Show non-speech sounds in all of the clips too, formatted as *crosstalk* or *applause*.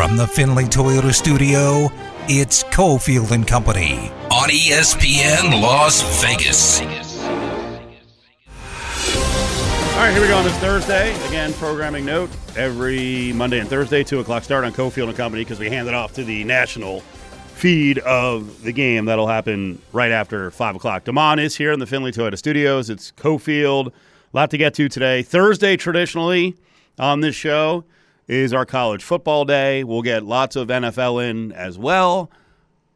From the Findlay Toyota studio, it's Cofield and Company on ESPN Las Vegas. All right, here we go on this Thursday. Again, programming note every Monday and Thursday, 2 o'clock start on Cofield and Company because we hand it off to the national feed of the game. That'll happen right after 5 o'clock. Damon is here in the Findlay Toyota studios. It's Cofield. A lot to get to today. Thursday, traditionally on this show, is our college football day. We'll get lots of NFL in as well.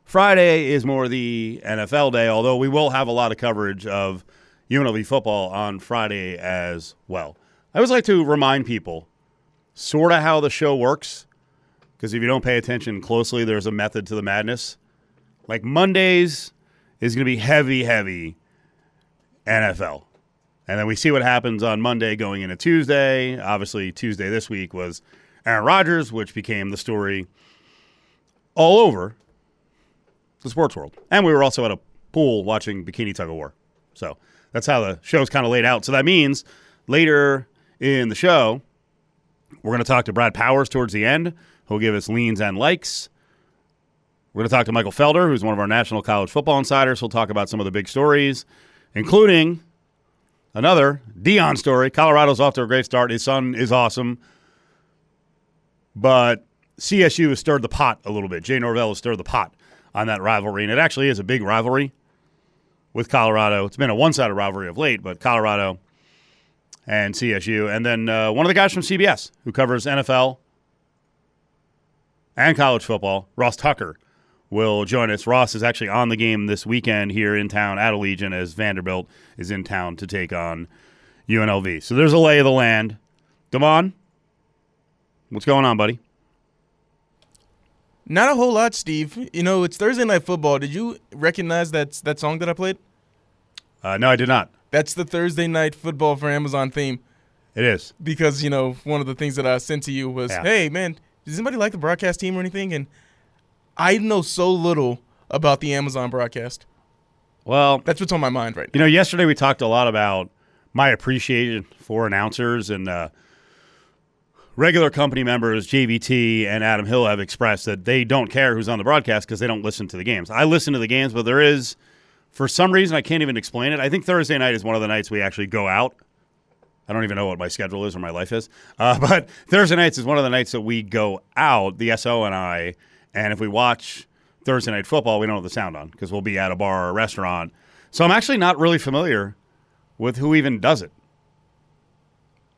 Friday is more the NFL day, although we will have a lot of coverage of UNLV football on Friday as well. I always like to remind people sort of how the show works because if you don't pay attention closely, there's a method to the madness. Like Mondays is going to be heavy, heavy NFL. And then we see what happens on Monday going into Tuesday. Obviously, Tuesday this week was Aaron Rodgers, which became the story all over the sports world. And we were also at a pool watching Bikini Tug of War. So that's how the show's kind of laid out. So that means later in the show, we're going to talk to Brad Powers towards the end, who'll give us leans and likes. We're going to talk to Michael Felder, who's one of our national college football insiders. He'll talk about some of the big stories, including another Deion story. Colorado's off to a great start. His son is awesome. But CSU has stirred the pot a little bit. Jay Norvell has stirred the pot on that rivalry, and it actually is a big rivalry with Colorado. It's been a one-sided rivalry of late, but Colorado and CSU, and then uh, one of the guys from CBS who covers NFL and college football, Ross Tucker, will join us. Ross is actually on the game this weekend here in town at Allegiant as Vanderbilt is in town to take on UNLV. So there's a lay of the land. Damon, What's going on, buddy? Not a whole lot, Steve. You know, it's Thursday night football. Did you recognize that that song that I played? Uh, no, I did not. That's the Thursday night football for Amazon theme. It is because you know one of the things that I sent to you was, yeah. "Hey, man, does anybody like the broadcast team or anything?" And I know so little about the Amazon broadcast. Well, that's what's on my mind right now. You know, yesterday we talked a lot about my appreciation for announcers and. Uh, regular company members, JVT and Adam Hill, have expressed that they don't care who's on the broadcast because they don't listen to the games. I listen to the games, but there is, for some reason, I can't even explain it. I think Thursday night is one of the nights we actually go out. I don't even know what my schedule is or my life is. *laughs* Uh, but Thursday nights is one of the nights that we go out, the SO and I. And if we watch Thursday night football, we don't have the sound on because we'll be at a bar or a restaurant. So I'm actually not really familiar with who even does it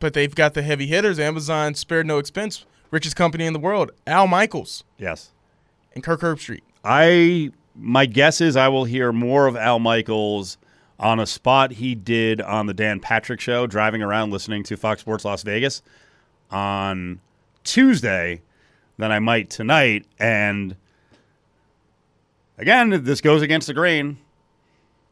but they've got the heavy hitters. Amazon spared no expense. Richest company in the world, Al Michaels. Yes. And Kirk Herbstreit. I my guess is I will hear more of Al Michaels on a spot he did on the Dan Patrick show, driving around listening to Fox Sports Las Vegas on Tuesday than I might tonight. And again, this goes against the grain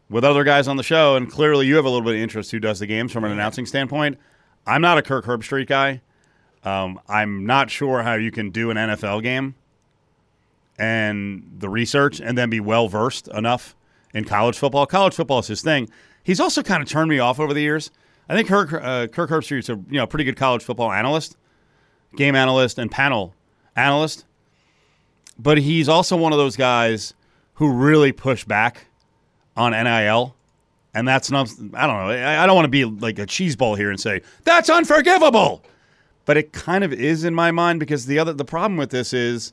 with other guys on the show, and clearly you have a little bit of interest who does the games from an announcing standpoint. I'm not a Kirk Herbstreit guy. Um, I'm not sure how you can do an NFL game and the research and then be well versed enough in college football. College football is his thing. He's also kind of turned me off over the years. I think Kirk, uh, Kirk Herbstreit's a you know pretty good college football analyst, game analyst, and panel analyst. But he's also one of those guys who really push back on NIL and that's not, I don't know, I, don't want to be like a cheeseball here and say, that's unforgivable. But it kind of is in my mind because the other, the problem with this is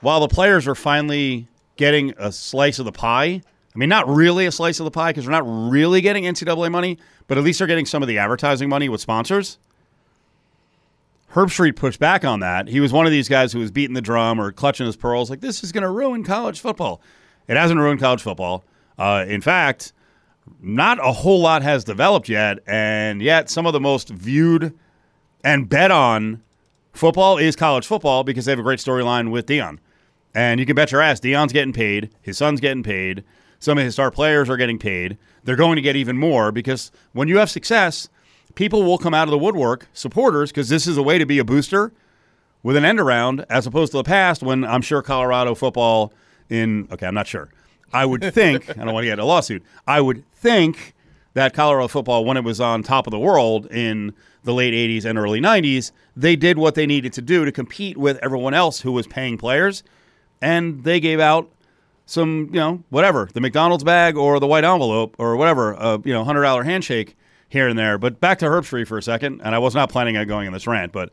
while the players are finally getting a slice of the pie, I mean, not really a slice of the pie because they're not really getting NCAA money, but at least they're getting some of the advertising money with sponsors. Herbstreit pushed back on that. He was one of these guys who was beating the drum or clutching his pearls, like, this is going to ruin college football. It hasn't ruined college football. Uh, in fact, not a whole lot has developed yet, and yet some of the most viewed and bet on football is college football because they have a great storyline with Deion. And you can bet your ass Deion's getting paid, his son's getting paid, some of his star players are getting paid. They're going to get even more because when you have success, people will come out of the woodwork, supporters, because this is a way to be a booster with an end around as opposed to the past when I'm sure Colorado football in okay, I'm not sure. I would think, I don't want to get a lawsuit. I would think that Colorado football, when it was on top of the world in the late 80s and early 90s, they did what they needed to do to compete with everyone else who was paying players. And they gave out some, you know, whatever, the McDonald's bag or the white envelope or whatever, a, you know, $100 handshake here and there. But back to Herbstreit for a second. And I was not planning on going on this rant, but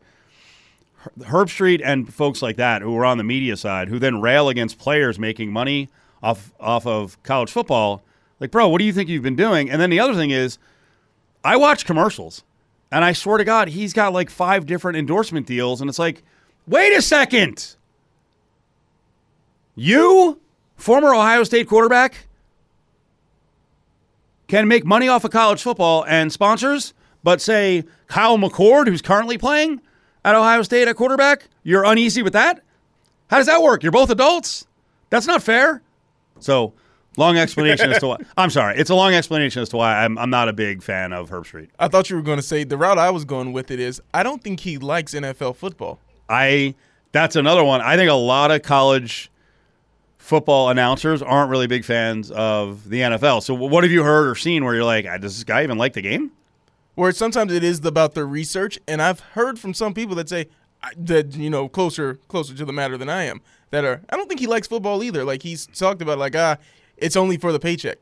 Herbstreit and folks like that who are on the media side who then rail against players making money off off of college football. Like, bro, what do you think you've been doing? And then the other thing is, I watch commercials, and I swear to God, he's got like five different endorsement deals, and it's like, wait a second, you, former Ohio State quarterback, can make money off of college football and sponsors, but say Kyle McCord, who's currently playing at Ohio State at quarterback, you're uneasy with that? How does that work? You're both adults? That's not fair. So, long explanation as to why. *laughs* I'm sorry. It's a long explanation as to why I'm, I'm not a big fan of Herbstreit. I thought you were going to say the route I was going with it is I don't think he likes NFL football. I that's another one. I think a lot of college football announcers aren't really big fans of the NFL. So what have you heard or seen where you're like, ah, does this guy even like the game? Where sometimes it is about the research, and I've heard from some people that say that you know closer closer to the matter than I am that are I don't think he likes football either. Like he's talked about like ah, it's only for the paycheck.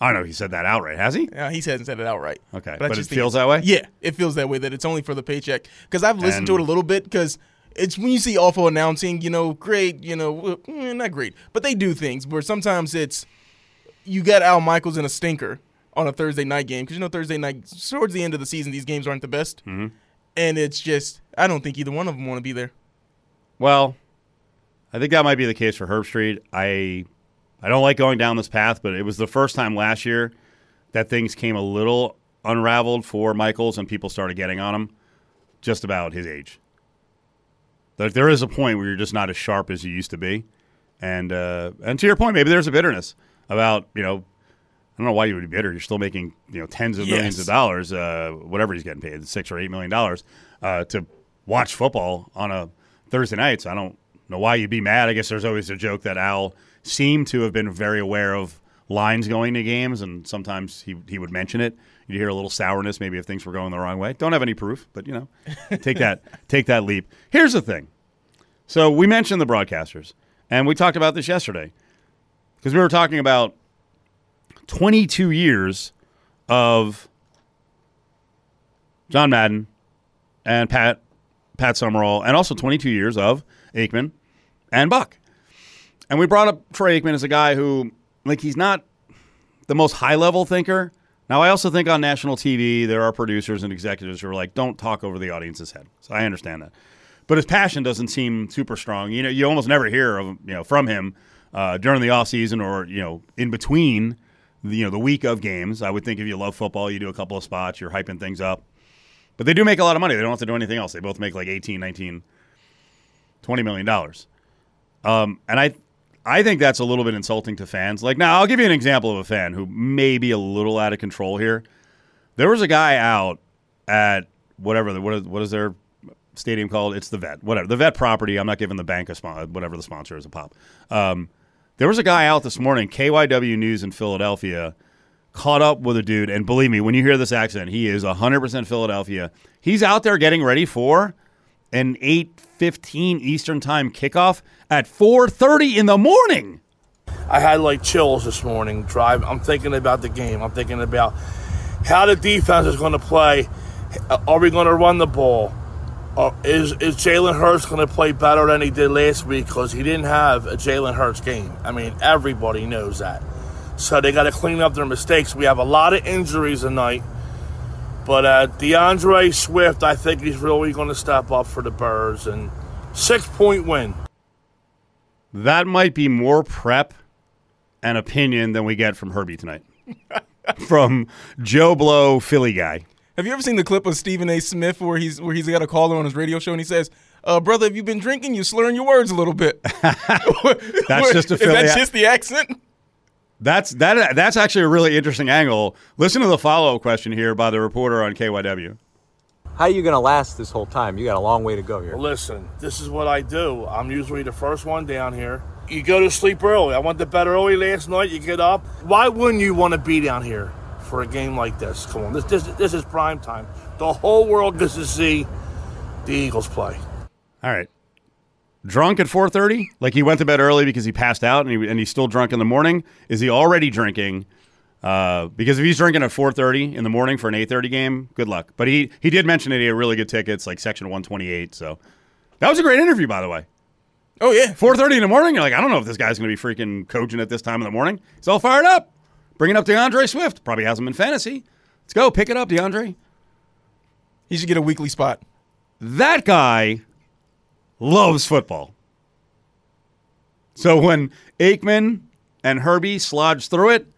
I don't know. He said that outright, has he? Yeah, he hasn't said it outright. Okay, but, but it feels that way. Yeah, it feels that way. That it's only for the paycheck. Because I've listened and to it a little bit. Because it's when you see awful announcing, you know, great, you know, eh, not great, but they do things where sometimes it's you got Al Michaels in a stinker on a Thursday night game because you know Thursday night towards the end of the season these games aren't the best, mm-hmm. And it's just I don't think either one of them want to be there. Well, I think that might be the case for Herbstreit. I I don't like going down this path, but it was the first time last year that things came a little unraveled for Michaels and people started getting on him just about his age. Like there is a point where you're just not as sharp as you used to be, and uh, and to your point, maybe there's a bitterness about you know don't know why you would be bitter. You're still making you know tens of yes. millions of dollars, uh, whatever he's getting paid, six or eight million dollars, uh, to watch football on a Thursday night. So I don't know why you'd be mad. I guess there's always a joke that Al seemed to have been very aware of lines going to games, and sometimes he he would mention it. You'd hear a little sourness, maybe if things were going the wrong way. Don't have any proof, but you know, *laughs* take that take that leap. Here's the thing. So we mentioned the broadcasters, and we talked about this yesterday because we were talking about 22 years of John Madden and Pat Pat Summerall, and also 22 years of Aikman and Buck. And we brought up Troy Aikman as a guy who, like, he's not the most high level thinker. Now, I also think on national TV, there are producers and executives who are like, don't talk over the audience's head. So I understand that. But his passion doesn't seem super strong. You know, you almost never hear of, you know, from him uh, during the off season or, you know, in between, you know, the week of games. I would think if you love football, you do a couple of spots, you're hyping things up. But they do make a lot of money. They don't have to do anything else. They both make like 18, 19, 20 million dollars. Um, and I I think that's a little bit insulting to fans. Like now, I'll give you an example of a fan who may be a little out of control here. There was a guy out at whatever the, what is, what is their stadium called? It's the Vet, whatever the Vet property. I'm not giving the bank a spon- whatever the sponsor is a pop. Um, there was a guy out this morning, KYW News in Philadelphia, caught up with a dude, and believe me, when you hear this accent, he is 100% Philadelphia. He's out there getting ready for an 8:15 Eastern Time kickoff at 4:30 in the morning. I had like chills this morning. Drive. I'm thinking about the game. I'm thinking about how the defense is going to play. Are we going to run the ball? Uh, is is Jalen Hurts going to play better than he did last week? Because he didn't have a Jalen Hurts game. I mean, everybody knows that. So they got to clean up their mistakes. We have a lot of injuries tonight. But uh, D'Andre Swift, I think he's really going to step up for the Birds and six point win. That might be more prep and opinion than we get from Herbie tonight. *laughs* from Joe Blow, Philly guy. Have you ever seen the clip of Stephen A. Smith where he's where he's got a caller on his radio show and he says, uh, "Brother, have you been drinking? You slurring your words a little bit." *laughs* That's just a Philly. *laughs* Is that just the accent? That's that. That's actually a really interesting angle. Listen to the follow up question here by the reporter on KYW. How are you going to last this whole time? You got a long way to go here. Listen, this is what I do. I'm usually the first one down here. You go to sleep early. I went to bed early last night. You get up. Why wouldn't you want to be down here for a game like this. Come on, this this, this is prime time. The whole world gets to see the Eagles play. All right. Drunk at 4:30? Like he went to bed early because he passed out and, he, and he's still drunk in the morning? Is he already drinking? Uh, because if he's drinking at 4:30 in the morning for an 8:30 game, good luck. But he he did mention that he had really good tickets, like section 128. So that was a great interview, by the way. Oh yeah, 4:30 in the morning. You're like, I don't know if this guy's going to be freaking coaching at this time in the morning. He's all fired up, bringing up D'Andre Swift. Probably has him in fantasy. Let's go, pick it up, D'Andre. He should get a weekly spot. That guy loves football. So when Aikman and Herbie slodge through it,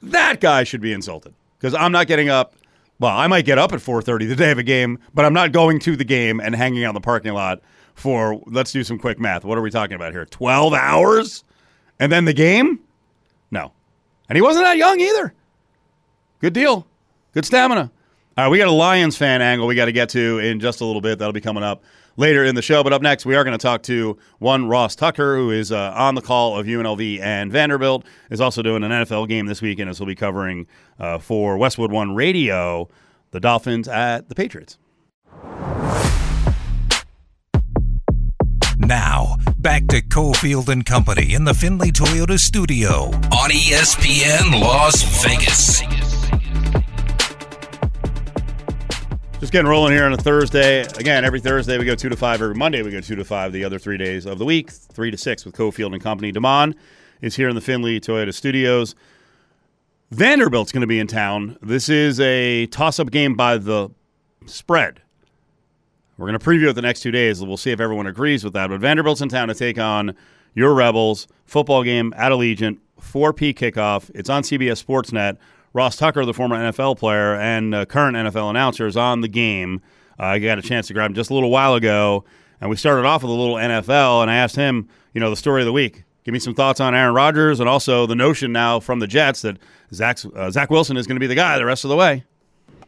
that guy should be insulted because I'm not getting up. Well, I might get up at 4:30 the day of a game, but I'm not going to the game and hanging out in the parking lot for. Let's do some quick math. What are we talking about here? 12 hours, and then the game? No, and he wasn't that young either. Good deal, good stamina. All right, we got a Lions fan angle we got to get to in just a little bit. That'll be coming up later in the show. But up next, we are going to talk to one Ross Tucker, who is uh, on the call of UNLV and Vanderbilt, is also doing an NFL game this weekend, as he'll be covering uh, for Westwood One Radio the Dolphins at the Patriots. Now, back to Cofield and Company in the Findlay Toyota studio on ESPN Las Vegas. Just getting rolling here on a Thursday. Again, every Thursday we go two to five. Every Monday we go two to five. The other three days of the week, three to six with Cofield and Company. Damon is here in the Findlay Toyota Studios. Vanderbilt's going to be in town. This is a toss-up game by the spread. We're going to preview it the next two days. We'll see if everyone agrees with that. But Vanderbilt's in town to take on your Rebels. Football game at Allegiant, 4P kickoff. It's on CBS Sportsnet. Ross Tucker, the former NFL player and uh, current NFL announcer, is on the game. Uh, I got a chance to grab him just a little while ago, and we started off with a little NFL, and I asked him, you know, the story of the week. Give me some thoughts on Aaron Rodgers and also the notion now from the Jets that Zach, uh, Zach Wilson is going to be the guy the rest of the way.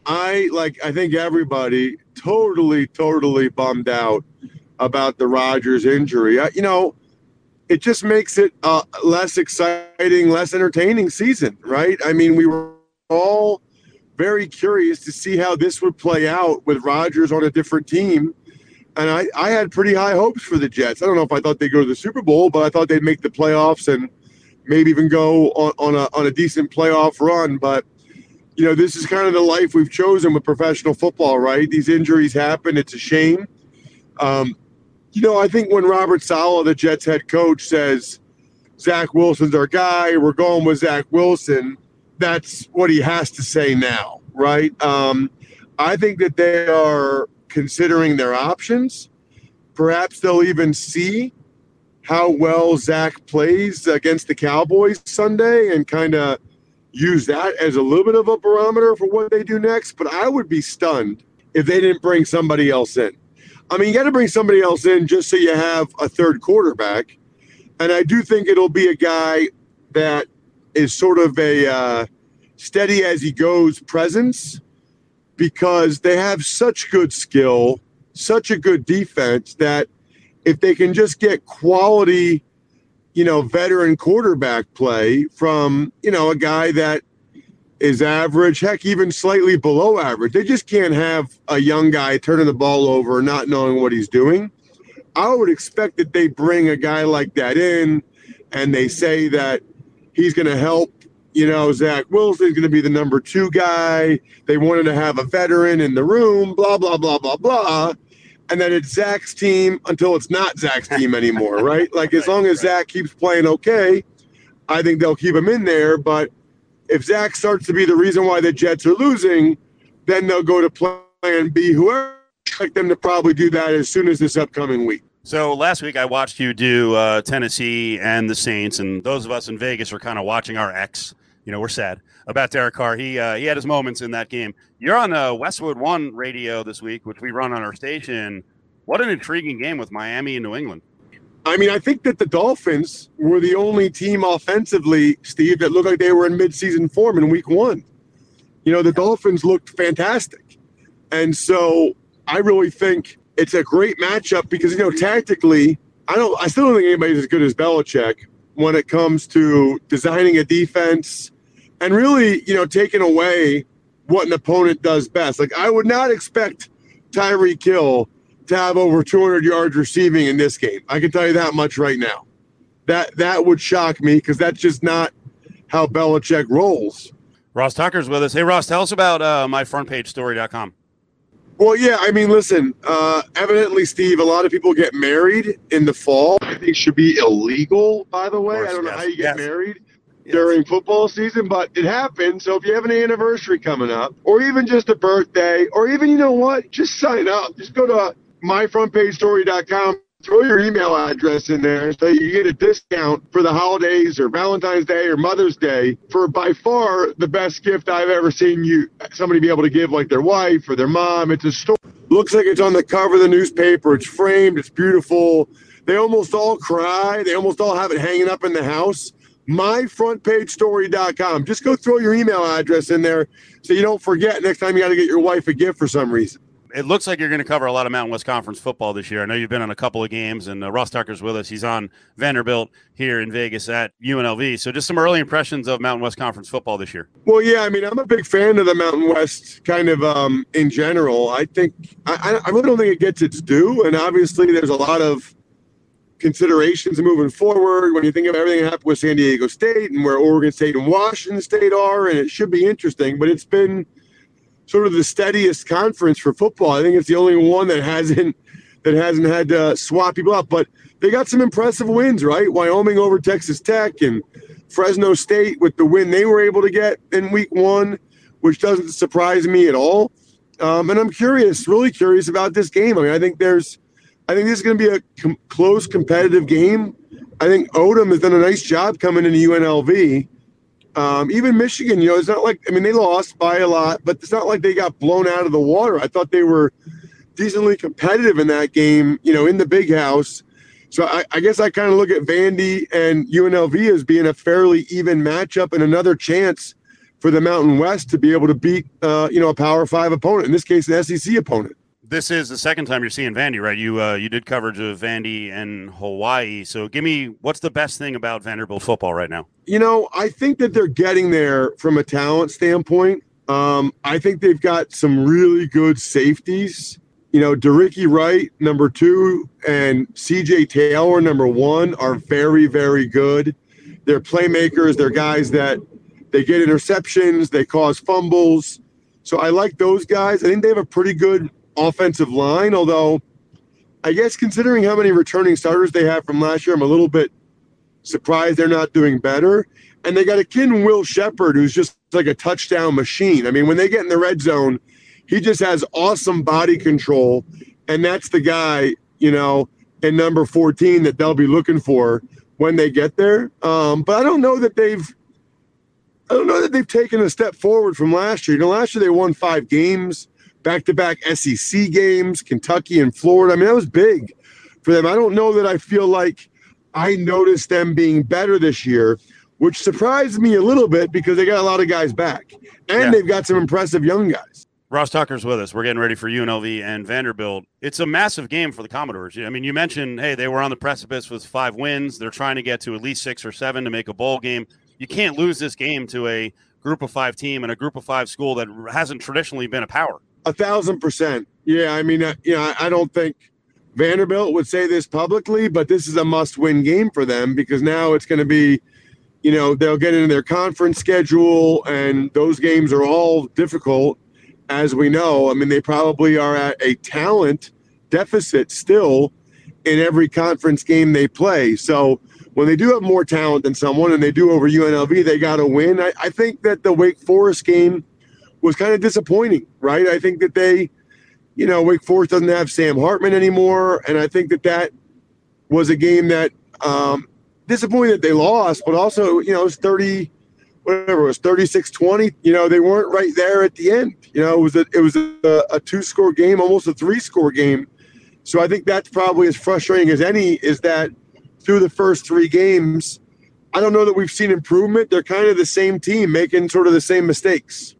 I like. I think everybody totally, totally bummed out about the Rodgers injury. I, you know, it just makes it a less exciting, less entertaining season, right? I mean, we were all very curious to see how this would play out with Rodgers on a different team. And I, I had pretty high hopes for the Jets. I don't know if I thought they'd go to the Super Bowl, but I thought they'd make the playoffs and maybe even go on, on a on a decent playoff run. But you know, this is kind of the life we've chosen with professional football, right? These injuries happen. It's a shame. Um, you know, I think when Robert Saleh, the Jets head coach, says Zach Wilson's our guy, we're going with Zach Wilson that's what he has to say now, right? Um, I think that they are considering their options. Perhaps they'll even see how well Zach plays against the Cowboys Sunday and kind of use that as a little bit of a barometer for what they do next. But I would be stunned if they didn't bring somebody else in. I mean, you got to bring somebody else in just so you have a third quarterback. And I do think it'll be a guy that is sort of a uh, steady as he goes presence because they have such good skill, such a good defense that if they can just get quality, you know, veteran quarterback play from, you know, a guy that is average, heck, even slightly below average. They just can't have a young guy turning the ball over, not knowing what he's doing. I would expect that they bring a guy like that in and they say that he's going to help you know, Zach Wilson's going to be the number two guy. They wanted to have a veteran in the room, blah, blah, blah, blah, blah. And then it's Zach's team until it's not Zach's team anymore, *laughs* right? Like, as long as Zach keeps playing okay, I think they'll keep him in there. But if Zach starts to be the reason why the Jets are losing, then they'll go to plan B. Whoever expect them to probably do that as soon as this upcoming week. So last week I watched you do uh, Tennessee and the Saints, and those of us in Vegas are kind of watching our ex you know, we're sad about Derek Carr. He uh, he had his moments in that game. You're on uh, Westwood One radio this week, which we run on our station. What an intriguing game with Miami and New England. I mean, I think that the Dolphins were the only team offensively, Steve, that looked like they were in midseason form in week one. You know, the Dolphins looked fantastic. And so I really think it's a great matchup because, you know, tactically, I don't I still don't think anybody's as good as Belichick when it comes to designing a defense, and really, you know, taking away what an opponent does best. Like I would not expect Tyreek Hill to have over 200 yards receiving in this game. I can tell you that much right now. That that would shock me because that's just not how Belichick rolls. Ross Tucker's with us. Hey, Ross, tell us about uh, myfrontpagestory.com. Well, yeah, I mean, listen, uh, evidently, Steve, a lot of people get married in the fall. I think should be illegal, by the way. Course, I don't yes, know how you get yes. married during football season, but it happens. So if you have an anniversary coming up, or even just a birthday, or even, you know what, just sign up. Just go to myfrontpagestory.com throw your email address in there so you get a discount for the holidays or Valentine's Day or Mother's Day for by far the best gift I've ever seen you somebody be able to give like their wife or their mom. It's a story. Looks like it's on the cover of the newspaper. It's framed. It's beautiful. They almost all cry. They almost all have it hanging up in the house. MyFrontPageStory.com. Just go throw your email address in there so you don't forget next time you got to get your wife a gift for some reason it looks like you're going to cover a lot of Mountain West Conference football this year. I know you've been on a couple of games, and uh, Ross Tucker's with us. He's on Vanderbilt here in Vegas at UNLV. So, just some early impressions of Mountain West Conference football this year. Well, yeah, I mean, I'm a big fan of the Mountain West kind of um, in general. I think I, I really don't think it gets its due, and obviously, there's a lot of considerations moving forward when you think of everything that happened with San Diego State and where Oregon State and Washington State are, and it should be interesting. But it's been sort of the steadiest conference for football. I think it's the only one that hasn't that hasn't had to swap people up. But they got some impressive wins, right? Wyoming over Texas Tech and Fresno State with the win they were able to get in week one, which doesn't surprise me at all. Um, and I'm curious, really curious about this game. I mean, I think there's, I think this is going to be a com- close, competitive game. I think Odom has done a nice job coming into UNLV. Um, even Michigan, you know, it's not like I mean they lost by a lot, but it's not like they got blown out of the water. I thought they were decently competitive in that game, you know, in the big house. So I, I guess I kind of look at Vandy and UNLV as being a fairly even matchup and another chance for the Mountain West to be able to beat, uh, you know, a Power Five opponent. In this case, an SEC opponent this is the second time you're seeing Vandy, right? You uh, you did coverage of Vandy and Hawaii. So give me what's the best thing about Vanderbilt football right now? You know, I think that they're getting there from a talent standpoint. Um, I think they've got some really good safeties. You know, De'Rickey Wright, number two, and CJ Taylor, number one, are very, very good. They're playmakers. They're guys that they get interceptions, they cause fumbles. So I like those guys. I think they have a pretty good offensive line, although I guess considering how many returning starters they have from last year, I'm a little bit surprised they're not doing better. And they got a kid Will Sheppard, who's just like a touchdown machine. I mean, when they get in the red zone, he just has awesome body control. And that's the guy, you know, in number 14 that they'll be looking for when they get there. Um, but I don't know that they've I don't know that they've taken a step forward from last year. You know, last year they won five games back to back SEC games, Kentucky and Florida. I mean, that was big for them. I don't know that I feel like I noticed them being better this year, which surprised me a little bit because they got a lot of guys back and yeah. they've got some impressive young guys. Ross Tucker's with us. We're getting ready for UNLV and Vanderbilt. It's a massive game for the Commodores. I mean, you mentioned, hey, they were on the precipice with five wins. They're trying to get to at least six or seven to make a bowl game. You can't lose this game to a group of five team and a group of five school that hasn't traditionally been a power. A thousand percent. Yeah, I mean, uh, you know, I, I don't think Vanderbilt would say this publicly, but this is a must-win game for them because now it's going to be, you know, they'll get into their conference schedule, and those games are all difficult, as we know. I mean, they probably are at a talent deficit still in every conference game they play. So when they do have more talent than someone, and they do over UNLV, they got to win. I, I think that the Wake Forest game was kind of disappointing, right? I think that they, you know, Wake Forest doesn't have Sam Hartman anymore, and I think that that was a game that um, disappointing that they lost, but also, you know, it was 30, whatever it was, 36 20. You know, they weren't right there at the end. You know, it was a, it was a, a two score game, almost a three score game. So I think that's probably as frustrating as any is that through the first three games, I don't know that we've seen improvement. They're kind of the same team making sort of the same mistakes.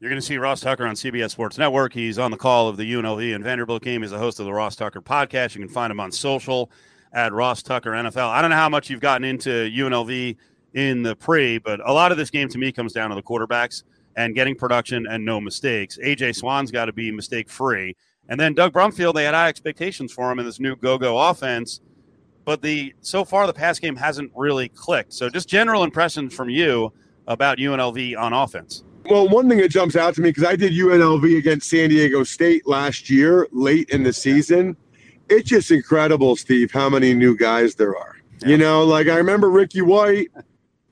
You're going to see Ross Tucker on CBS Sports Network. He's on the call of the UNLV and Vanderbilt game. He's the host of the Ross Tucker podcast. You can find him on social at Ross Tucker NFL. I don't know how much you've gotten into UNLV in the pre, but a lot of this game to me comes down to the quarterbacks and getting production and no mistakes. AJ Swann's got to be mistake free. And then Doug Brumfield, they had high expectations for him in this new go-go offense, but the so far the pass game hasn't really clicked. So just general impressions from you about UNLV on offense. Well, one thing that jumps out to me because I did UNLV against San Diego State last year, late in the season. It's just incredible, Steve, how many new guys there are. Yeah. You know, like I remember Ricky White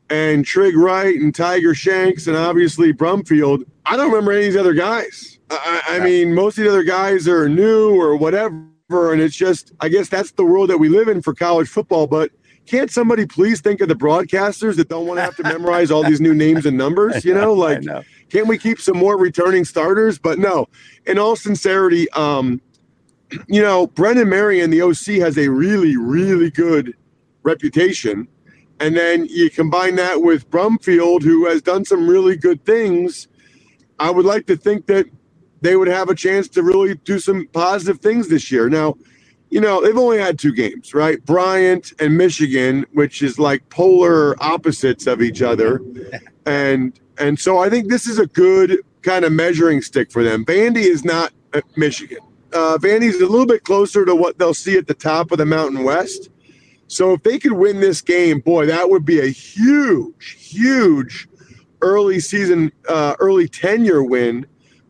and Trig Wright and Tiger Shanks and obviously Brumfield. I don't remember any of these other guys. I, I mean, most of the other guys are new or whatever. And it's just, I guess that's the world that we live in for college football. But can't somebody please think of the broadcasters that don't want to have to memorize all these new names and numbers? You know, *laughs* like, know. can't we keep some more returning starters? But no, in all sincerity, um, you know, Brennan Marion, the OC, has a really, really good reputation. And then you combine that with Brumfield, who has done some really good things. I would like to think that they would have a chance to really do some positive things this year. Now, you know, they've only had two games, right? Bryant and Michigan, which is like polar opposites of each other. *laughs* And and so I think this is a good kind of measuring stick for them. Vandy is not Michigan. Uh, Vandy's a little bit closer to what they'll see at the top of the Mountain West. So if they could win this game, boy, that would be a huge, huge early season, uh, early tenure win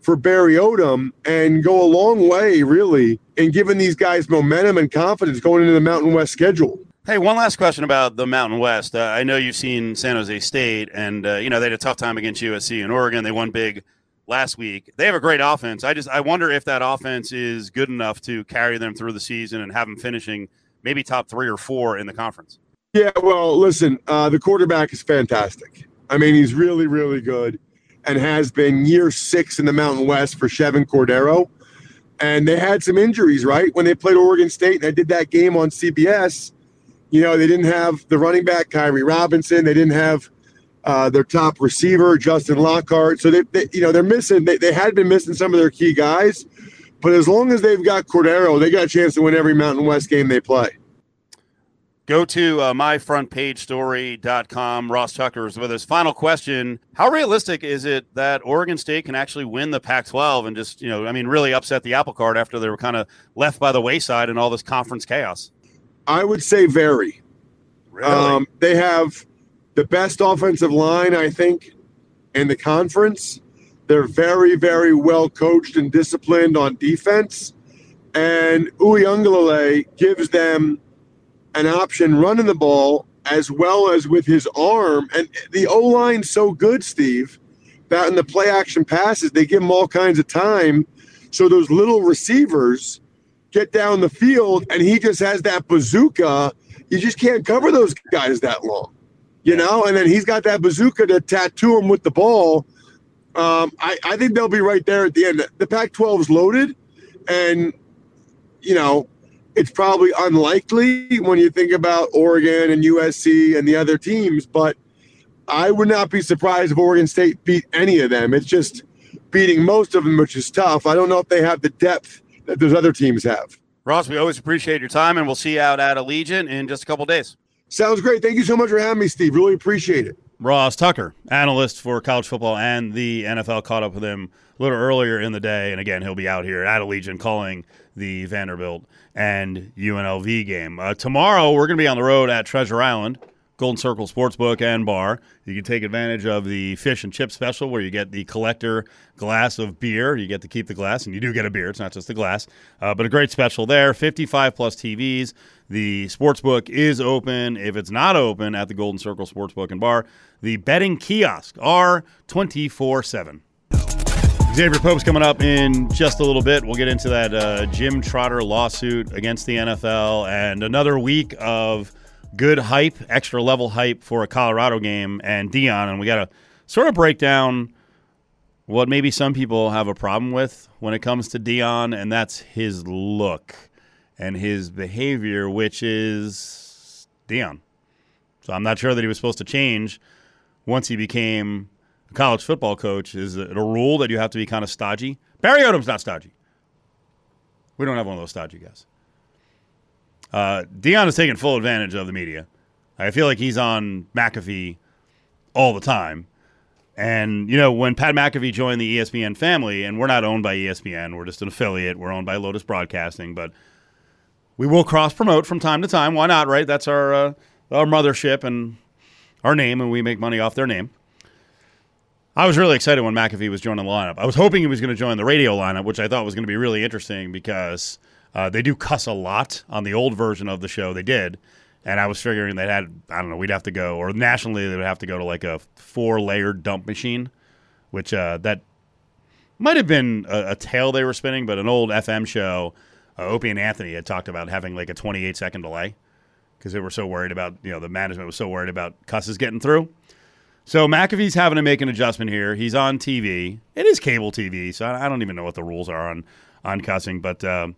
for Barry Odom and go a long way, really, in giving these guys momentum and confidence going into the Mountain West schedule. Hey, one last question about the Mountain West. Uh, I know you've seen San Jose State, and uh, you know they had a tough time against USC and Oregon. They won big last week. They have a great offense. I just I wonder if that offense is good enough to carry them through the season and have them finishing maybe top three or four in the conference. Yeah, well, listen, uh, the quarterback is fantastic. I mean, he's really, really good and has been year six in the Mountain West for Chevan Cordeiro. And they had some injuries, right? When they played Oregon State and I did that game on CBS, you know, they didn't have the running back, Kairee Robinson. They didn't have uh, their top receiver, Justin Lockhart. So they, they, you know, they're missing. They, they had been missing some of their key guys, but as long as they've got Cordeiro, they got a chance to win every Mountain West game they play. Go to uh, myfrontpagestory.com. Ross Tucker is with us. Final question How realistic is it that Oregon State can actually win the Pac 12 and just, you know, I mean, really upset the apple cart after they were kind of left by the wayside in all this conference chaos? I would say very. Really? Um, they have the best offensive line, I think, in the conference. They're very, very well coached and disciplined on defense. And Uiagalelei gives them an option running the ball as well as with his arm. And the O line's so good, Steve, that in the play action passes, they give him all kinds of time. So those little receivers get down the field and he just has that bazooka. You just can't cover those guys that long you know, and then he's got that bazooka to tattoo him with the ball. Um, I, I think they'll be right there at the end. The Pac 12 is loaded, and, you know, it's probably unlikely when you think about Oregon and USC and the other teams, but I would not be surprised if Oregon State beat any of them. It's just beating most of them, which is tough. I don't know if they have the depth that those other teams have. Ross, we always appreciate your time, and we'll see you out at Allegiant in just a couple days. Sounds great. Thank you so much for having me, Steve. Really appreciate it. Ross Tucker, analyst for college football and the NFL, caught up with him a little earlier in the day. And again, he'll be out here at Allegiant calling the Vanderbilt and UNLV game. Uh, tomorrow, we're going to be on the road at Treasure Island Golden Circle Sportsbook and Bar. You can take advantage of the fish and chip special where you get the collector glass of beer. You get to keep the glass, and you do get a beer. It's not just the glass, uh, but a great special there. 55 plus TVs. The sportsbook is open. If it's not open at the Golden Circle Sportsbook and Bar, the betting kiosk are 24 7. Exavier Pope's coming up in just a little bit. We'll get into that uh, Jim Trotter lawsuit against the NFL and another week of good hype, extra level hype for a Colorado game and Deion. And we got to sort of break down what maybe some people have a problem with when it comes to Deion, and that's his look and his behavior, which is Deion. So I'm not sure that he was supposed to change once he became a college football coach. Is it a rule that you have to be kind of stodgy? Barry Odom's not stodgy. We don't have one of those stodgy guys. Uh, Deion is taking full advantage of the media. I feel like he's on McAfee all the time. And, you know, when Pat McAfee joined the ESPN family, and we're not owned by ESPN, we're just an affiliate, we're owned by Lotus Broadcasting, but we will cross promote from time to time. Why not, right? That's our, uh, our mothership and our name, and we make money off their name. I was really excited when McAfee was joining the lineup. I was hoping he was going to join the radio lineup, which I thought was going to be really interesting because uh, they do cuss a lot on the old version of the show. They did. And I was figuring they had, I don't know, we'd have to go, or nationally, they would have to go to like a four layered dump machine, which uh, that might have been a, a, tale they were spinning, but an old FM show, uh, Opie and Anthony had talked about having like a 28 second delay because they were so worried about, you know, the management was so worried about cusses getting through. So McAfee's having to make an adjustment here. He's on TV. It is cable TV, so I don't even know what the rules are on on cussing, but uh,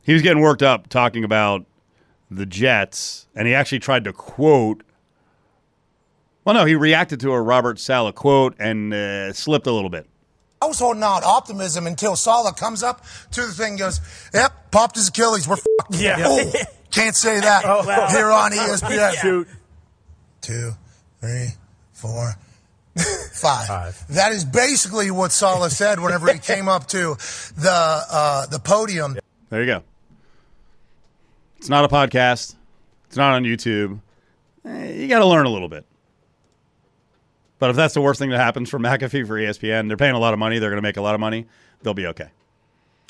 he was getting worked up talking about the Jets, and he actually tried to quote. Well, no, he reacted to a Robert Saleh quote and uh, slipped a little bit. I was holding out optimism until Saleh comes up to the thing and goes, Yep, popped his Achilles. We're fucked. Yeah. Oh, *laughs* can't say that oh, wow. here on *laughs* ESPN. Shoot. Two, three, four, *laughs* five. five. That is basically what Saleh said whenever he came up to the uh, the podium. There you go. It's not a podcast. It's not on YouTube. Eh, you got to learn a little bit. But if that's the worst thing that happens for McAfee for ESPN, they're paying a lot of money. They're going to make a lot of money. They'll be okay.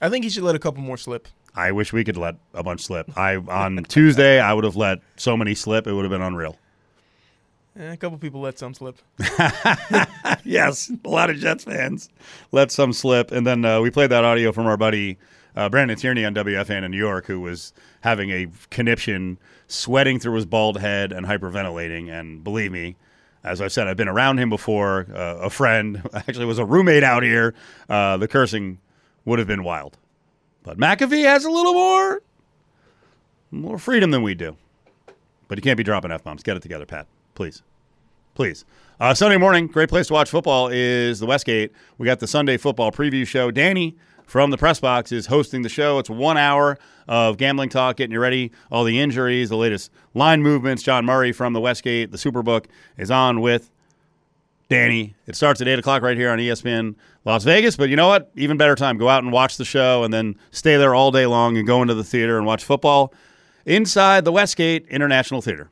I think he should let a couple more slip. I wish we could let a bunch slip. I on *laughs* Tuesday I would have let so many slip. It would have been unreal. Eh, a couple people let some slip. *laughs* yes, a lot of Jets fans let some slip, and then uh, we played that audio from our buddy uh, Brandon Tierney on WFAN in New York, who was having a conniption, sweating through his bald head and hyperventilating. And believe me, as I've said, I've been around him before. Uh, a friend *laughs* actually was a roommate out here. Uh, the cursing would have been wild. But McAfee has a little more, more freedom than we do. But you can't be dropping f bombs. Get it together, Pat. Please, please. Uh, Sunday morning, great place to watch football is the Westgate. We got the Sunday football preview show. Danny from the press box is hosting the show. It's one hour of gambling talk, getting you ready, all the injuries, the latest line movements. John Murray from the Westgate, the Superbook, is on with Danny. It starts at 8 o'clock right here on ESPN Las Vegas. But you know what? Even better time. Go out and watch the show and then stay there all day long and go into the theater and watch football inside the Westgate International Theater.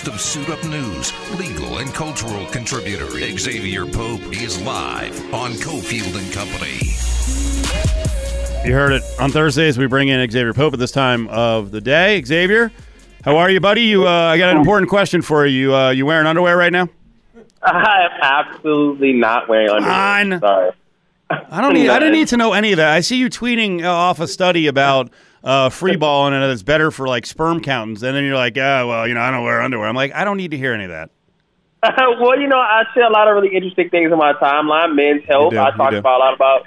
Host of Suit Up News, legal and cultural contributor Exavier Pope is live on Cofield and Company. You heard it on Thursdays. We bring in Exavier Pope at this time of the day. Exavier, how are you, buddy? You, uh, I got an important question for you. Uh, you wearing underwear right now? I am absolutely not wearing underwear. Fine. Sorry. I don't need. I didn't *laughs* need to know any of that. I see you tweeting off a study about uh, free balling and it's better for like sperm countings. And then you're like, oh, well, you know, I don't wear underwear. I'm like, I don't need to hear any of that. *laughs* well, you know, I share a lot of really interesting things in my timeline. Men's health. I talk about a lot about,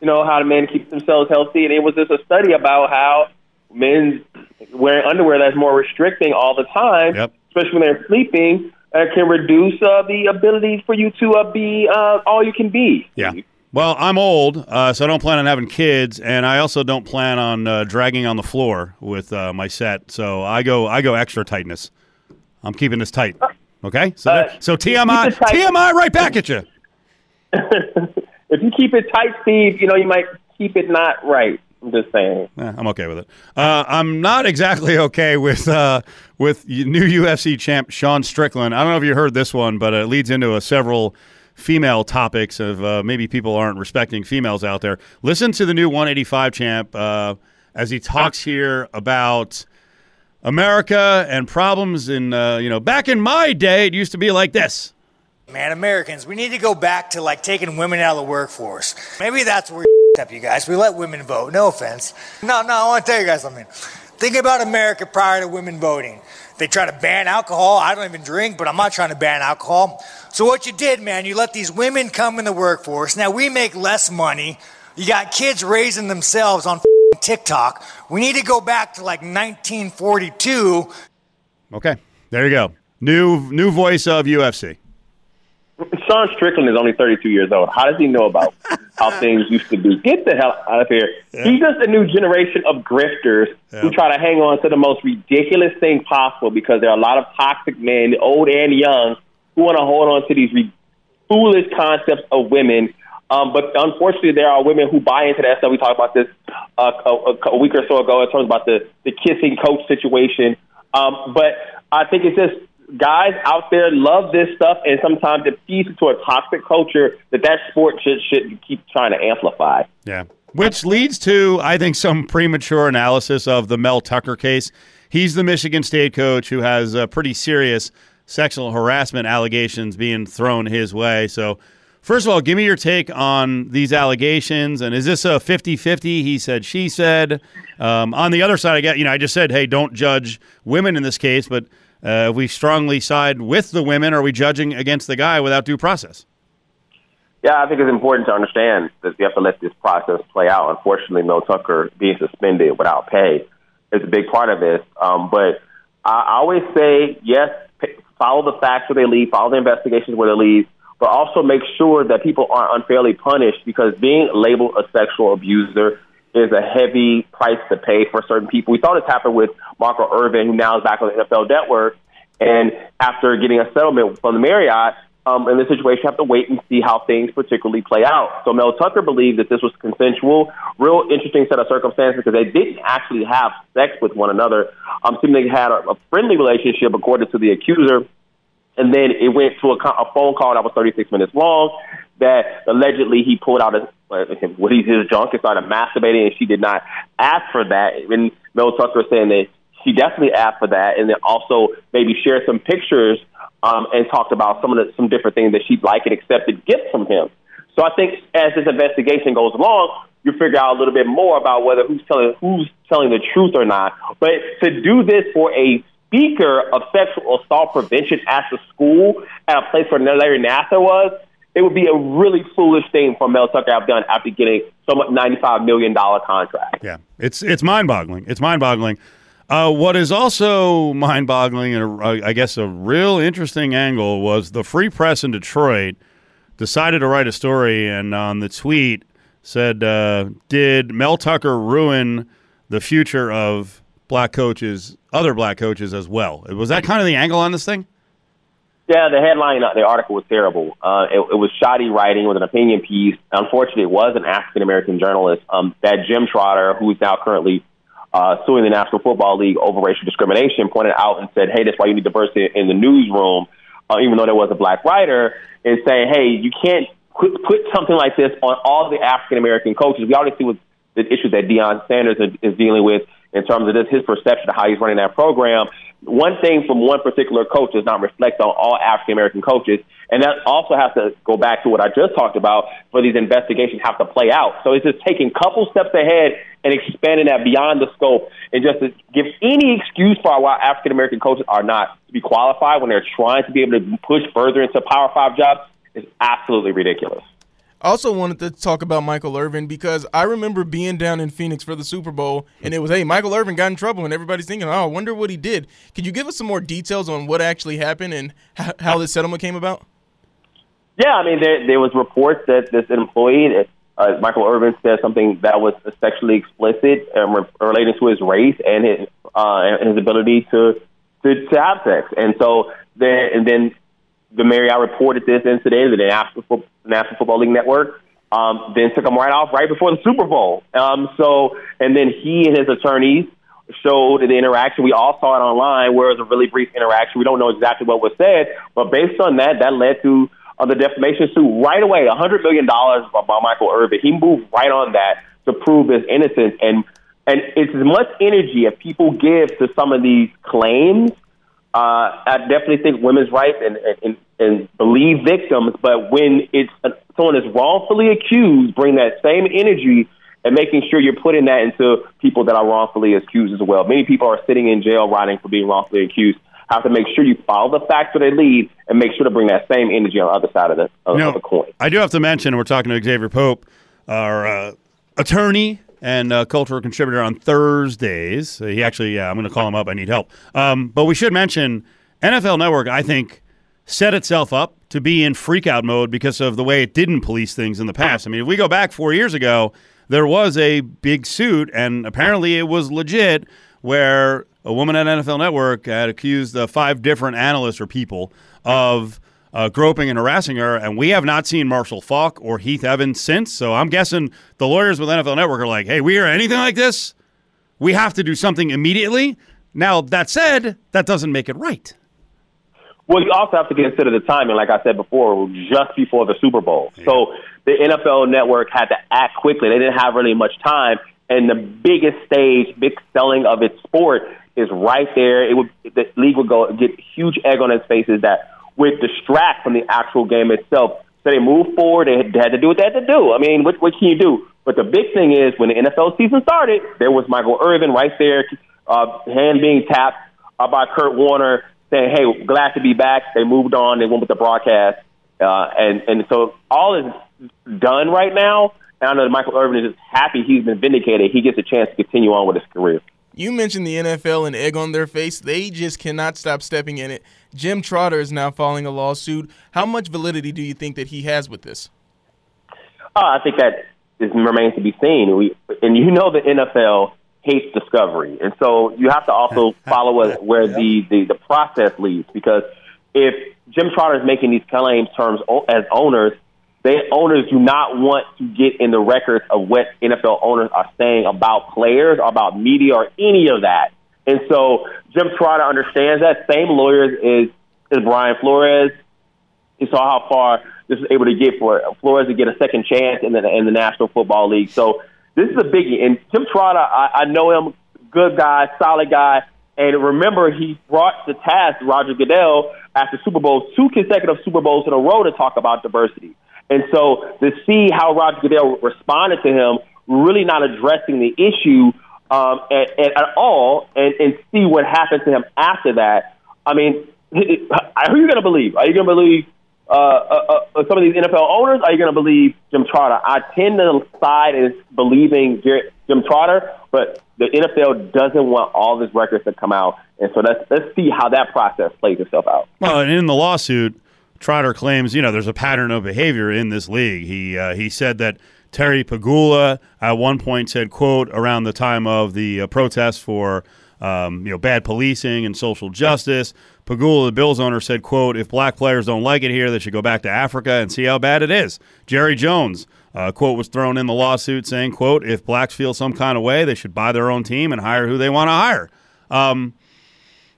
you know, how the men keep themselves healthy. And it was just a study about how men wearing underwear that's more restricting all the time, yep. especially when they're sleeping, uh, can reduce uh, the ability for you to uh, be uh, all you can be. Yeah. Well, I'm old, uh, so I don't plan on having kids, and I also don't plan on uh, dragging on the floor with uh, my set. So I go, I go extra tightness. I'm keeping this tight. Okay, so Uh, so TMI, TMI, right back at you. *laughs* if you keep it tight, Steve, you know you might keep it not right. I'm just saying. Eh, I'm okay with it. Uh, I'm not exactly okay with uh, with new UFC champ Sean Strickland. I don't know if you heard this one, but it leads into a several female topics of uh, maybe people aren't respecting females out there. Listen to the new 185 champ uh, as he talks here about America and problems in uh, you know back in my day it used to be like this. Man, Americans, we need to go back to like taking women out of the workforce. Maybe that's where *laughs* up, you guys. We let women vote. No offense. No, no, I want to tell you guys something. Think about America prior to women voting. They try to ban alcohol. I don't even drink, but I'm not trying to ban alcohol. So what you did, man, you let these women come in the workforce. Now we make less money. You got kids raising themselves on TikTok. We need to go back to like 1942. Okay, there you go. New new voice of UFC. Sean Strickland is only 32 years old. How does he know about how *laughs* things used to be. Get the hell out of here. Yeah. He's just a new generation of grifters yeah. who try to hang on to the most ridiculous thing possible because there are a lot of toxic men, old and young, who want to hold on to these re- foolish concepts of women. Um, but unfortunately, there are women who buy into that stuff. We talked about this uh, a, a, week or so ago in terms about the, the kissing coach situation. Um, but I think it's just guys out there love this stuff, and sometimes it feeds into a toxic culture that that sport should should keep trying to amplify. Yeah, which leads to I think some premature analysis of the Mel Tucker case. He's the Michigan State coach who has a pretty serious sexual harassment allegations being thrown his way. So. First of all, give me your take on these allegations. And is this a 50 50? He said, she said. Um, on the other side, I get, you know, I just said, hey, don't judge women in this case, but uh, we strongly side with the women, are we judging against the guy without due process? Yeah, I think it's important to understand that you have to let this process play out. Unfortunately, Mel Tucker being suspended without pay is a big part of this. Um, but I always say, yes, follow the facts where they lead, follow the investigations where they lead, but also make sure that people aren't unfairly punished because being labeled a sexual abuser is a heavy price to pay for certain people. We saw this happen with Michael Irvin, who now is back on the NFL Network, and after getting a settlement from the Marriott, um, in this situation, you have to wait and see how things particularly play out. So Mel Tucker believed that this was consensual. Real interesting set of circumstances because they didn't actually have sex with one another. Um, seemingly had a, a friendly relationship, according to the accuser. And then it went to a, a phone call that was 36 minutes long that allegedly he pulled out his, uh, what he's his junk and started masturbating, and she did not ask for that. And Mel Tucker saying that she definitely asked for that, and then also maybe shared some pictures um, and talked about some of the some different things that she'd like and accepted gifts from him. So I think as this investigation goes along, you figure out a little bit more about whether who's telling who's telling the truth or not. But to do this for a speaker of sexual assault prevention at the school at a place where Larry Nassar was, it would be a really foolish thing for Mel Tucker to have done after getting some ninety-five million dollar contract. Yeah, it's it's mind-boggling. It's mind-boggling. Uh, what is also mind-boggling and uh, I guess a real interesting angle was the Free Press in Detroit decided to write a story and on the tweet said, uh, "Did Mel Tucker ruin the future of black coaches, other black coaches as well?" Was that kind of the angle on this thing? Yeah, the headline, uh, the article was terrible. Uh, it, it was shoddy writing with an opinion piece. Unfortunately, it was an African American journalist. Um, that Jim Trotter, who's now currently uh, suing the National Football League over racial discrimination, pointed out and said, "Hey, that's why you need diversity in the newsroom." Uh, even though there was a black writer, and saying, "Hey, you can't put, put something like this on all the African American coaches." We already see what the issues that Deion Sanders is, is dealing with in terms of this, his perception of how he's running that program one thing from one particular coach does not reflect on all African American coaches. And that also has to go back to what I just talked about for these investigations have to play out. So it's just taking couple steps ahead and expanding that beyond the scope and just to give any excuse for why African American coaches are not to be qualified when they're trying to be able to push further into Power Five jobs is absolutely ridiculous. I also wanted to talk about Michael Irvin because I remember being down in Phoenix for the Super Bowl, and it was, hey, Michael Irvin got in trouble, and everybody's thinking, oh, I wonder what he did. Could you give us some more details on what actually happened and how this settlement came about? Yeah, I mean, there, there was reports that this employee, uh, Michael Irvin, said something that was sexually explicit um, relating to his race and his uh, and his ability to, to to have sex, and so then and then the Marriott reported this incident to the National, National Football League Network. Um, then took him right off right before the Super Bowl. Um, so, and then he and his attorneys showed the interaction. We all saw it online, where it was a really brief interaction. We don't know exactly what was said, but based on that, that led to uh, the defamation suit right away. A hundred million dollars by Michael Irvin. He moved right on that to prove his innocence, and and it's as much energy as people give to some of these claims uh, I definitely think women's rights and, and, and believe victims, but when it's uh, someone is wrongfully accused, bring that same energy and making sure you're putting that into people that are wrongfully accused as well. Many people are sitting in jail rotting for being wrongfully accused. Have to make sure you follow the facts that they lead and make sure to bring that same energy on the other side of the, of, you know, of the coin. I do have to mention, we're talking to Exavier Pope, our uh, attorney and uh, cultural contributor on Thursdays. He actually, yeah, I'm going to call him up. I need help. Um, but we should mention NFL Network. I think set itself up to be in freakout mode because of the way it didn't police things in the past. I mean, if we go back four years ago, there was a big suit, and apparently it was legit, where a woman at NFL Network had accused uh, five different analysts or people of uh, groping and harassing her, and we have not seen Marshall Faulk or Heath Evans since. So I'm guessing the lawyers with NFL Network are like, "Hey, we hear anything like this, we have to do something immediately." Now that said, that doesn't make it right. Well, you also have to consider the timing. Like I said before, just before the Super Bowl, yeah. so the NFL Network had to act quickly. They didn't have really much time, and the biggest stage, big selling of its sport is right there. It would the league would go get huge egg on its faces that would distract from the actual game itself. So they moved forward. They had, to do what they had to do. I mean, what, what can you do? But the big thing is when the NFL season started, there was Michael Irvin right there, uh, hand being tapped uh, by Kurt Warner, saying, "Hey, glad to be back." They moved on. They went with the broadcast, uh, and and so all is done right now. And I know that Michael Irvin is just happy he's been vindicated. He gets a chance to continue on with his career. You mentioned the NFL and egg on their face. They just cannot stop stepping in it. Jim Trotter is now filing a lawsuit. How much validity do you think that he has with this? Uh, I think that is, remains to be seen. We, and you know the NFL hates discovery, and so you have to also *laughs* follow where the, the, the process leads. Because if Jim Trotter is making these claims terms as owners – they owners do not want to get in the records of what NFL owners are saying about players, or about media, or any of that. And so Jim Trotter understands that. Same lawyers is is Brian Flores. He saw how far this is able to get for Flores to get a second chance in the in the National Football League. So this is a biggie. And Jim Trotter, I, I know him, good guy, solid guy. And remember, he brought to task Roger Goodell after Super Bowls, two consecutive Super Bowls in a row to talk about diversity. And so to see how Roger Goodell responded to him, really not addressing the issue um, at, at, all, and, and see what happened to him after that. I mean, who are you going to believe? Are you going to believe uh, uh, uh, some of these NFL owners? Are you going to believe Jim Trotter? I tend to side as believing Jim Trotter, but the NFL doesn't want all these records to come out, and so let's let's see how that process plays itself out. Well, in the lawsuit, Trotter claims, you know, there's a pattern of behavior in this league. He uh, he said that Terry Pegula at one point said, "quote around the time of the uh, protests for um, you know bad policing and social justice." Pegula, the Bills owner, said, "quote If black players don't like it here, they should go back to Africa and see how bad it is." Jerry Jones. Uh, quote was thrown in the lawsuit saying, "quote If blacks feel some kind of way, they should buy their own team and hire who they want to hire." Um,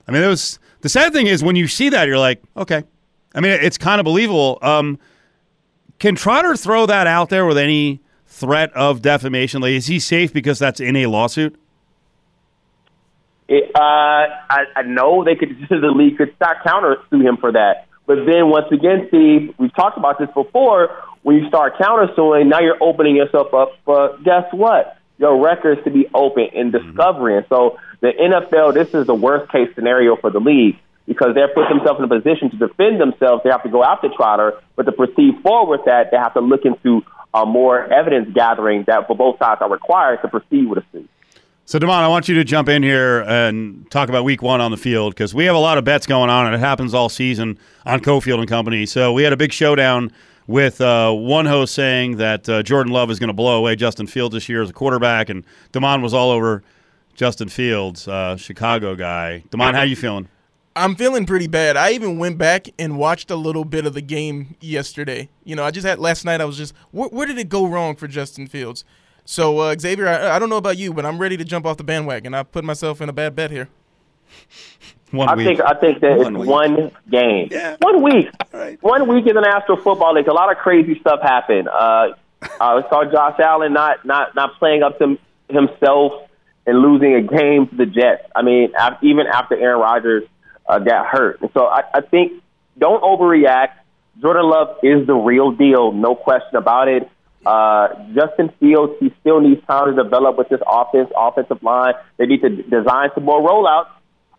I mean, it was the sad thing is when you see that, you're like, okay, I mean, it's kind of believable. Um, can Trotter throw that out there with any threat of defamation? Like, is he safe because that's in a lawsuit? It, uh, I, I know they could. *laughs* The league could start counter sue him for that. But then once again, Steve, we've talked about this before. When you start countersuing, now you're opening yourself up. But guess what? Your records to be open in discovery. Mm-hmm. And so the NFL, this is the worst case scenario for the league because they're put themselves in a position to defend themselves. They have to go after Trotter, but to proceed forward with that, they have to look into uh, more evidence gathering that for both sides are required to proceed with a suit. So, Damon, I want you to jump in here and talk about week one on the field because we have a lot of bets going on, and it happens all season on Cofield and Company. So, we had a big showdown with uh, one host saying that uh, Jordan Love is going to blow away Justin Fields this year as a quarterback, and Damon was all over Justin Fields, uh, Chicago guy. Damon, how you feeling? I'm feeling pretty bad. I even went back and watched a little bit of the game yesterday. You know, I just had last night. I was just, where, where did it go wrong for Justin Fields? So uh, Exavier, I, I, don't know about you, but I'm ready to jump off the bandwagon. I put myself in a bad bet here. one I week. think I think that one it's week. one game, yeah. one week, right. one week in the National Football League. A lot of crazy stuff happened. Uh, I saw Josh Allen not not not playing up to himself and losing a game to the Jets. I mean, even after Aaron Rodgers uh, got hurt. And so I, I think don't overreact. Jordan Love is the real deal, no question about it. Uh, Justin Fields, he still needs time to develop with this offense, offensive line. They need to design some more rollouts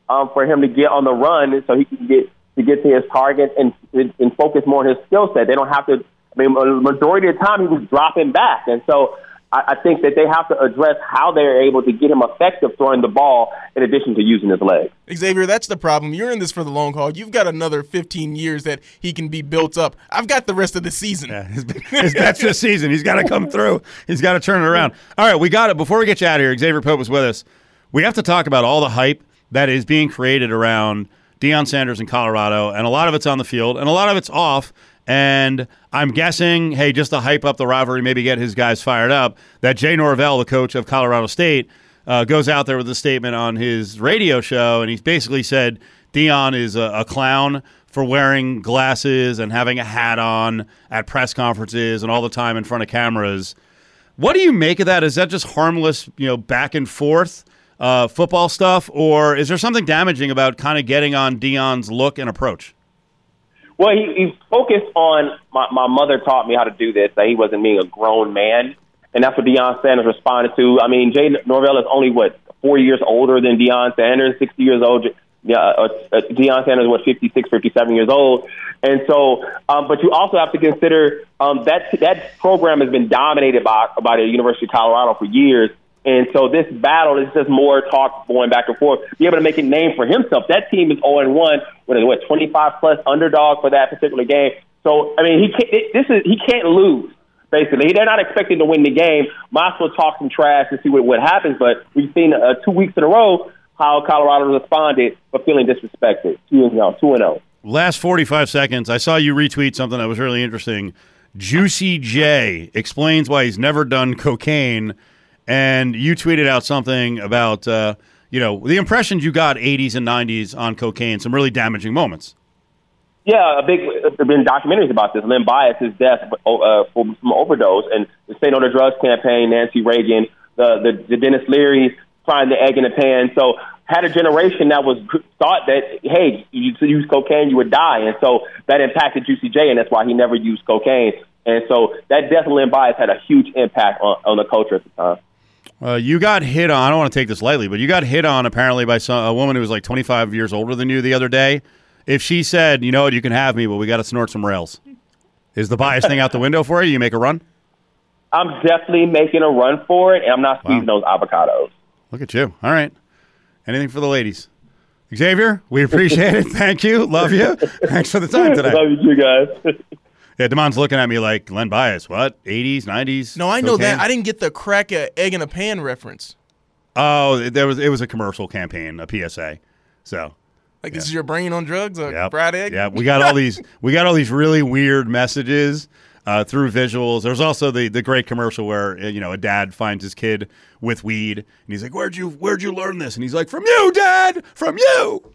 um, for him to get on the run, so he can get to get to his target and and focus more on his skill set. They don't have to. I mean, majority of the time he was dropping back, and so I, I think that they have to address how they're able to get him effective throwing the ball in addition to using his legs. Exavier, that's the problem. You're in this for the long haul. You've got another 15 years that he can be built up. I've got the rest of the season. Yeah, his, his that's the season. He's got to come through. He's got to turn it around. All right, we got it. Before we get you out of here, Exavier Pope was with us. We have to talk about all the hype that is being created around Deion Sanders in Colorado, and a lot of it's on the field, and a lot of it's off. And I'm guessing, hey, just to hype up the rivalry, maybe get his guys fired up, that Jay Norvell, the coach of Colorado State, uh, goes out there with a statement on his radio show, and he basically said Deion is a, a clown for wearing glasses and having a hat on at press conferences and all the time in front of cameras. What do you make of that? Is that just harmless, you know, back and forth uh, football stuff, or is there something damaging about kind of getting on Deion's look and approach? Well, he, he focused on my, my mother taught me how to do this, that he wasn't being a grown man. And that's what Deion Sanders responded to. I mean, Jay Norvell is only, what, four years older than Deion Sanders, 60 years old. Yeah, uh, uh, Deion Sanders was 56, 57 years old. And so, um, but you also have to consider um, that that program has been dominated by, by the University of Colorado for years. And so this battle is just more talk going back and forth. Be able to make a name for himself. That team is 0 and 1. What is it, what, 25 plus underdog for that particular game. So, I mean, he can't, this is, he can't lose, basically. They're not expecting to win the game. Might as well talk some trash and see what, what happens. But we've seen uh, two weeks in a row how Colorado responded for feeling disrespected. 2 and 0. 2 and 0. Last 45 seconds. I saw you retweet something that was really interesting. Juicy J explains why he's never done cocaine and you tweeted out something about uh, you know the impressions you got 80s and 90s on cocaine, some really damaging moments. Yeah, a big. There've been documentaries about this. Len Bias's death uh, from overdose, and the Say No to Drugs campaign. Nancy Reagan, the the, the Denis Leary frying the egg in the pan. So had a generation that was thought that hey, you use cocaine, you would die, and so that impacted Juicy J, and that's why he never used cocaine. And so that death of Len Bias had a huge impact on, on the culture at the time. Uh, you got hit on. I don't want to take this lightly, but you got hit on apparently by some, a woman who was like 25 years older than you the other day. If she said, "You know what, you can have me, but we got to snort some rails," is the bias thing out the window for you? You make a run. I'm definitely making a run for it, and I'm not squeezing wow. those avocados. Look at you. All right. Anything for the ladies. Exavier, we appreciate it. *laughs* Thank you. Love you. Thanks for the time today. Love you, guys. *laughs* Yeah, Demond's looking at me like Len Bias. What? 80s, 90s? No, I know that. I didn't get the crack a egg in a pan reference. Oh, there was it was a commercial campaign, a PSA. So, like yeah. this is your brain on drugs, a yep. fried egg. Yeah, we got all these *laughs* we got all these really weird messages uh, through visuals. There's also the the great commercial where uh, you know a dad finds his kid with weed and he's like, "Where'd you where'd you learn this?" And he's like, "From you, dad, from you."